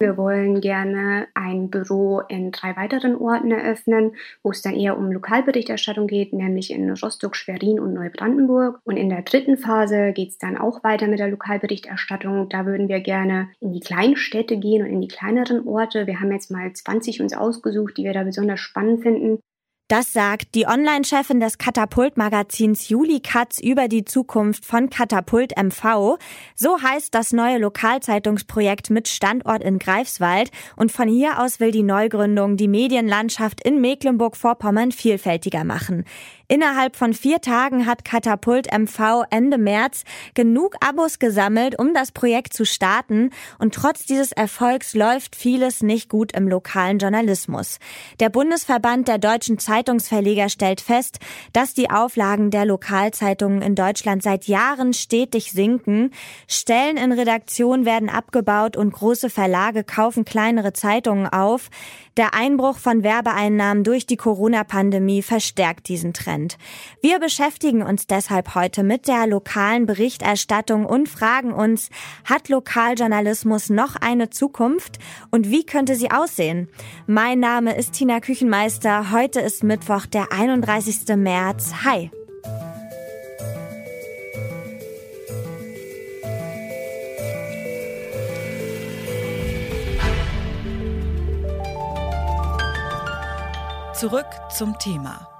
Wir wollen gerne ein Büro in drei weiteren Orten eröffnen, wo es dann eher um Lokalberichterstattung geht, nämlich in Rostock, Schwerin und Neubrandenburg. Und in der dritten Phase geht es dann auch weiter mit der Lokalberichterstattung. Da würden wir gerne in die kleinen Städte gehen und in die kleineren Orte. Wir haben jetzt mal 20 uns ausgesucht, die wir da besonders spannend finden. Das sagt die Online-Chefin des Katapult-Magazins Juli Katz über die Zukunft von Katapult MV. So heißt das neue Lokalzeitungsprojekt mit Standort in Greifswald und von hier aus will die Neugründung die Medienlandschaft in Mecklenburg-Vorpommern vielfältiger machen. Innerhalb von vier Tagen hat Katapult MV Ende März genug Abos gesammelt, um das Projekt zu starten. Und trotz dieses Erfolgs läuft vieles nicht gut im lokalen Journalismus. Der Bundesverband der deutschen Zeitungsverleger stellt fest, dass die Auflagen der Lokalzeitungen in Deutschland seit Jahren stetig sinken. Stellen in Redaktion werden abgebaut und große Verlage kaufen kleinere Zeitungen auf. Der Einbruch von Werbeeinnahmen durch die Corona-Pandemie verstärkt diesen Trend. Wir beschäftigen uns deshalb heute mit der lokalen Berichterstattung und fragen uns, hat Lokaljournalismus noch eine Zukunft und wie könnte sie aussehen? Mein Name ist Tina Küchenmeister. Heute ist Mittwoch, der 31. März. Hi. Zurück zum Thema.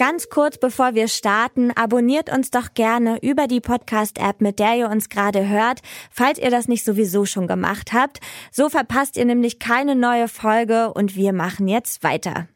Ganz kurz bevor wir starten, abonniert uns doch gerne über die Podcast-App, mit der ihr uns gerade hört, falls ihr das nicht sowieso schon gemacht habt. So verpasst ihr nämlich keine neue Folge und wir machen jetzt weiter.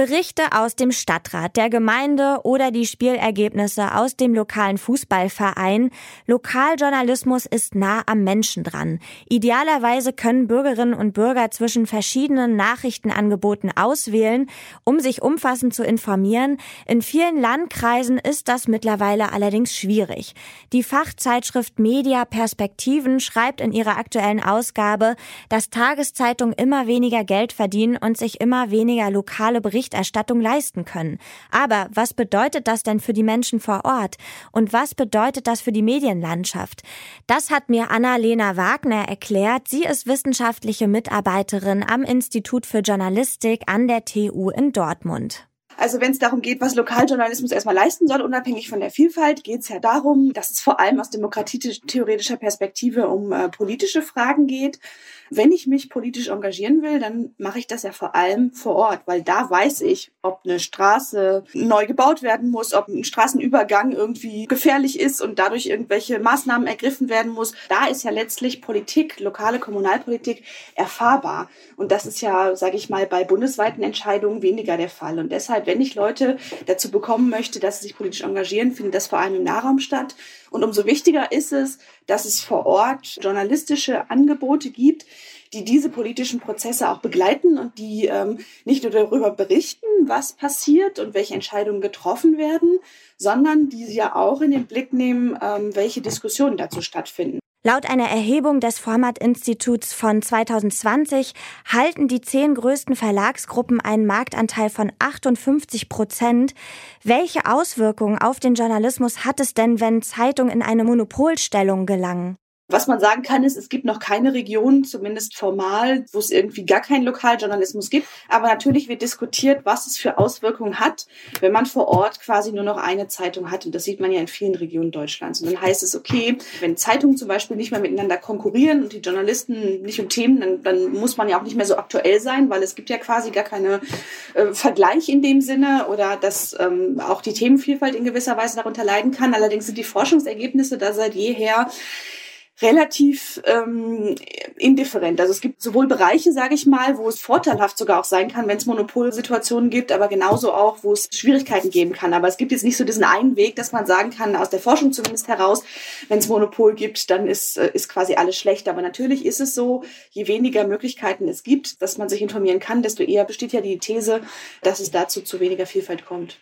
Berichte aus dem Stadtrat, der Gemeinde oder die Spielergebnisse aus dem lokalen Fußballverein. Lokaljournalismus ist nah am Menschen dran. Idealerweise können Bürgerinnen und Bürger zwischen verschiedenen Nachrichtenangeboten auswählen, um sich umfassend zu informieren. In vielen Landkreisen ist das mittlerweile allerdings schwierig. Die Fachzeitschrift Media Perspektiven schreibt in ihrer aktuellen Ausgabe, dass Tageszeitungen immer weniger Geld verdienen und sich immer weniger lokale Berichte Berichterstattung leisten können. Aber was bedeutet das denn für die Menschen vor Ort? Und was bedeutet das für die Medienlandschaft? Das hat mir Anna-Lena Wagner erklärt. Sie ist wissenschaftliche Mitarbeiterin am Institut für Journalistik an der TU in Dortmund. Also wenn es darum geht, was Lokaljournalismus erstmal leisten soll, unabhängig von der Vielfalt, geht es ja darum, dass es vor allem aus demokratietheoretischer Perspektive um äh, politische Fragen geht. Wenn ich mich politisch engagieren will, dann mache ich das ja vor allem vor Ort, weil da weiß ich, ob eine Straße neu gebaut werden muss, ob ein Straßenübergang irgendwie gefährlich ist und dadurch irgendwelche Maßnahmen ergriffen werden muss. Da ist ja letztlich Politik, lokale Kommunalpolitik erfahrbar. Und das ist ja, sage ich mal, bei bundesweiten Entscheidungen weniger der Fall. Und deshalb, wenn ich Leute dazu bekommen möchte, dass sie sich politisch engagieren, findet das vor allem im Nahraum statt. Und umso wichtiger ist es, dass es vor Ort journalistische Angebote gibt, die diese politischen Prozesse auch begleiten und die ähm, nicht nur darüber berichten, was passiert und welche Entscheidungen getroffen werden, sondern die ja auch in den Blick nehmen, ähm, welche Diskussionen dazu stattfinden. Laut einer Erhebung des Format-Instituts von 2020 halten die zehn größten Verlagsgruppen einen Marktanteil von 58 Prozent. Welche Auswirkungen auf den Journalismus hat es denn, wenn Zeitungen in eine Monopolstellung gelangen? Was man sagen kann, ist, es gibt noch keine Region, zumindest formal, wo es irgendwie gar keinen Lokaljournalismus gibt. Aber natürlich wird diskutiert, was es für Auswirkungen hat, wenn man vor Ort quasi nur noch eine Zeitung hat. Und das sieht man ja in vielen Regionen Deutschlands. Und dann heißt es, okay, wenn Zeitungen zum Beispiel nicht mehr miteinander konkurrieren und die Journalisten nicht um Themen, dann, dann muss man ja auch nicht mehr so aktuell sein, weil es gibt ja quasi gar keine äh, Vergleich in dem Sinne oder dass ähm, auch die Themenvielfalt in gewisser Weise darunter leiden kann. Allerdings sind die Forschungsergebnisse da seit jeher relativ ähm, indifferent. Also es gibt sowohl Bereiche, sage ich mal, wo es vorteilhaft sogar auch sein kann, wenn es Monopolsituationen gibt, aber genauso auch, wo es Schwierigkeiten geben kann. Aber es gibt jetzt nicht so diesen einen Weg, dass man sagen kann, aus der Forschung zumindest heraus, wenn es Monopol gibt, dann ist, äh, ist quasi alles schlecht. Aber natürlich ist es so, je weniger Möglichkeiten es gibt, dass man sich informieren kann, desto eher besteht ja die These, dass es dazu zu weniger Vielfalt kommt.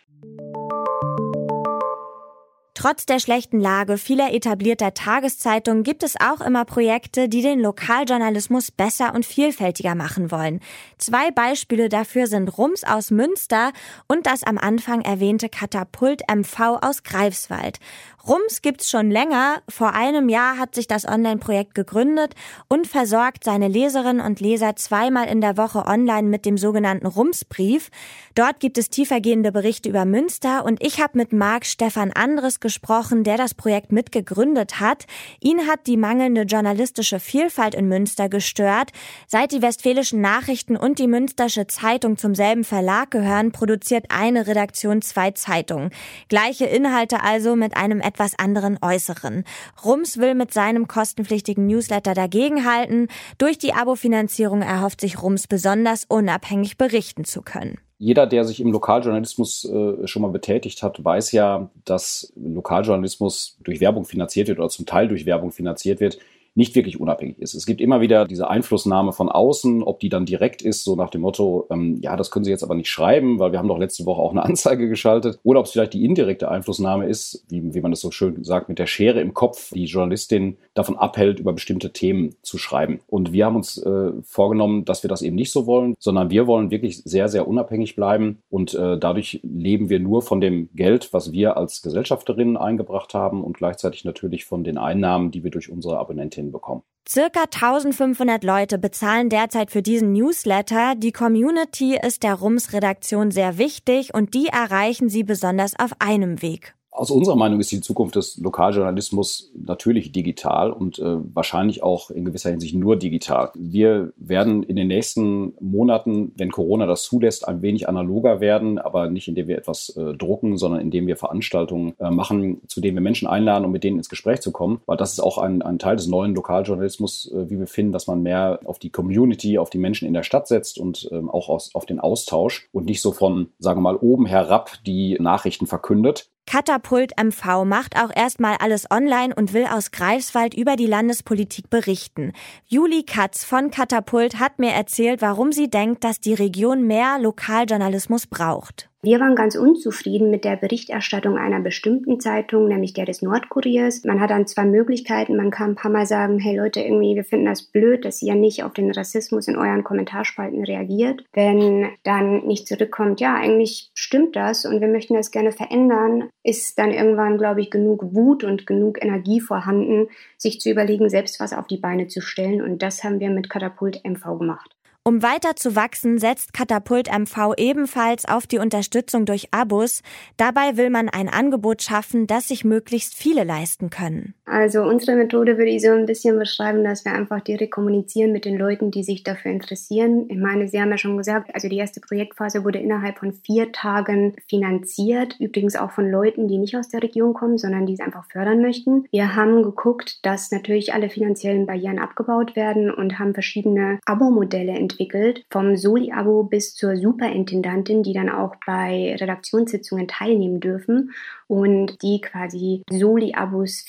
Trotz der schlechten Lage vieler etablierter Tageszeitungen gibt es auch immer Projekte, die den Lokaljournalismus besser und vielfältiger machen wollen. Zwei Beispiele dafür sind Rums aus Münster und das am Anfang erwähnte Katapult MV aus Greifswald. Rums gibt's schon länger. Vor einem Jahr hat sich das Online-Projekt gegründet und versorgt seine Leserinnen und Leser zweimal in der Woche online mit dem sogenannten Rumsbrief. Dort gibt es tiefergehende Berichte über Münster und ich habe mit Marc Stefan Andres gesprochen, der das Projekt mitgegründet hat. Ihn hat die mangelnde journalistische Vielfalt in Münster gestört. Seit die Westfälischen Nachrichten und die Münstersche Zeitung zum selben Verlag gehören, produziert eine Redaktion zwei Zeitungen. Gleiche Inhalte also mit einem etwas anderen Äußeren. Rums will mit seinem kostenpflichtigen Newsletter dagegenhalten. Durch die Abo-Finanzierung erhofft sich Rums besonders unabhängig berichten zu können. Jeder, der sich im Lokaljournalismus äh, schon mal betätigt hat, weiß ja, dass Lokaljournalismus durch Werbung finanziert wird oder zum Teil durch Werbung finanziert wird nicht wirklich unabhängig ist. Es gibt immer wieder diese Einflussnahme von außen, ob die dann direkt ist, so nach dem Motto, ähm, ja, das können Sie jetzt aber nicht schreiben, weil wir haben doch letzte Woche auch eine Anzeige geschaltet, oder ob es vielleicht die indirekte Einflussnahme ist, wie, wie man das so schön sagt, mit der Schere im Kopf, die Journalistin davon abhält, über bestimmte Themen zu schreiben. Und wir haben uns äh, vorgenommen, dass wir das eben nicht so wollen, sondern wir wollen wirklich sehr, sehr unabhängig bleiben und äh, dadurch leben wir nur von dem Geld, was wir als Gesellschafterinnen eingebracht haben und gleichzeitig natürlich von den Einnahmen, die wir durch unsere Abonnenten hinbekommen. Circa 1500 Leute bezahlen derzeit für diesen Newsletter. Die Community ist der Rums-Redaktion sehr wichtig und die erreichen sie besonders auf einem Weg. Aus unserer Meinung ist die Zukunft des Lokaljournalismus natürlich digital und äh, wahrscheinlich auch in gewisser Hinsicht nur digital. Wir werden in den nächsten Monaten, wenn Corona das zulässt, ein wenig analoger werden, aber nicht indem wir etwas äh, drucken, sondern indem wir Veranstaltungen äh, machen, zu denen wir Menschen einladen, um mit denen ins Gespräch zu kommen. Weil das ist auch ein, ein Teil des neuen Lokaljournalismus, äh, wie wir finden, dass man mehr auf die Community, auf die Menschen in der Stadt setzt und ähm, auch aus, auf den Austausch und nicht so von, sagen wir mal, oben herab die Nachrichten verkündet. Katapult MV macht auch erstmal alles online und will aus Greifswald über die Landespolitik berichten. Juli Katz von Katapult hat mir erzählt, warum sie denkt, dass die Region mehr Lokaljournalismus braucht. Wir waren ganz unzufrieden mit der Berichterstattung einer bestimmten Zeitung, nämlich der des Nordkuriers. Man hat dann zwei Möglichkeiten. Man kann ein paar Mal sagen, hey Leute, irgendwie, wir finden das blöd, dass ihr nicht auf den Rassismus in euren Kommentarspalten reagiert. Wenn dann nicht zurückkommt, ja, eigentlich stimmt das und wir möchten das gerne verändern, ist dann irgendwann, glaube ich, genug Wut und genug Energie vorhanden, sich zu überlegen, selbst was auf die Beine zu stellen. Und das haben wir mit Katapult MV gemacht. Um weiter zu wachsen, setzt Katapult MV ebenfalls auf die Unterstützung durch Abos. Dabei will man ein Angebot schaffen, das sich möglichst viele leisten können. Also unsere Methode würde ich so ein bisschen beschreiben, dass wir einfach direkt kommunizieren mit den Leuten, die sich dafür interessieren. Ich meine, Sie haben ja schon gesagt, also die erste Projektphase wurde innerhalb von vier Tagen finanziert. Übrigens auch von Leuten, die nicht aus der Region kommen, sondern die es einfach fördern möchten. Wir haben geguckt, dass natürlich alle finanziellen Barrieren abgebaut werden und haben verschiedene Abo-Modelle entwickelt vom Soli-Abo bis zur Superintendantin, die dann auch bei Redaktionssitzungen teilnehmen dürfen und die quasi Soli-Abos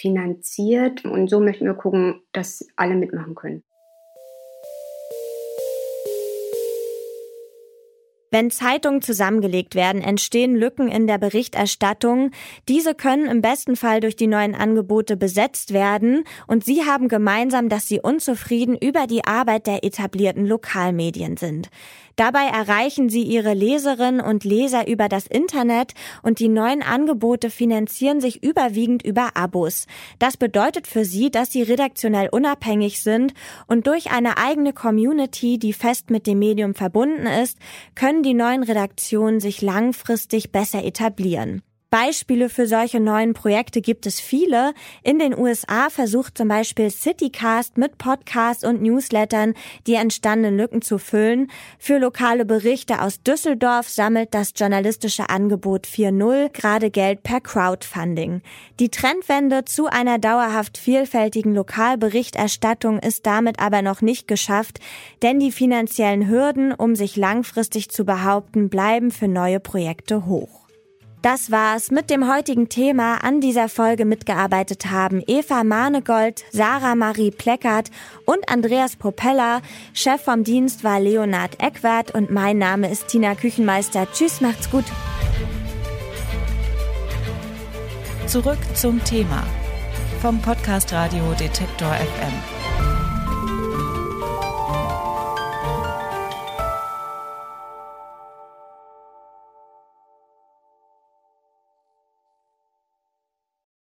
finanziert. Und so möchten wir gucken, dass alle mitmachen können. Wenn Zeitungen zusammengelegt werden, entstehen Lücken in der Berichterstattung. Diese können im besten Fall durch die neuen Angebote besetzt werden und Sie haben gemeinsam, dass Sie unzufrieden über die Arbeit der etablierten Lokalmedien sind. Dabei erreichen sie ihre Leserinnen und Leser über das Internet und die neuen Angebote finanzieren sich überwiegend über Abos. Das bedeutet für sie, dass sie redaktionell unabhängig sind und durch eine eigene Community, die fest mit dem Medium verbunden ist, können die neuen Redaktionen sich langfristig besser etablieren. Beispiele für solche neuen Projekte gibt es viele. In den USA versucht zum Beispiel Citycast mit Podcasts und Newslettern die entstandenen Lücken zu füllen. Für lokale Berichte aus Düsseldorf sammelt das journalistische Angebot 4.0 gerade Geld per Crowdfunding. Die Trendwende zu einer dauerhaft vielfältigen Lokalberichterstattung ist damit aber noch nicht geschafft, denn die finanziellen Hürden, um sich langfristig zu behaupten, bleiben für neue Projekte hoch. Das war's mit dem heutigen Thema. An dieser Folge mitgearbeitet haben Eva Mahnegold, Sarah Marie Pleckert und Andreas Propeller. Chef vom Dienst war Leonard Eckwart und mein Name ist Tina Küchenmeister. Tschüss, macht's gut. Zurück zum Thema vom Podcast Radio Detektor FM.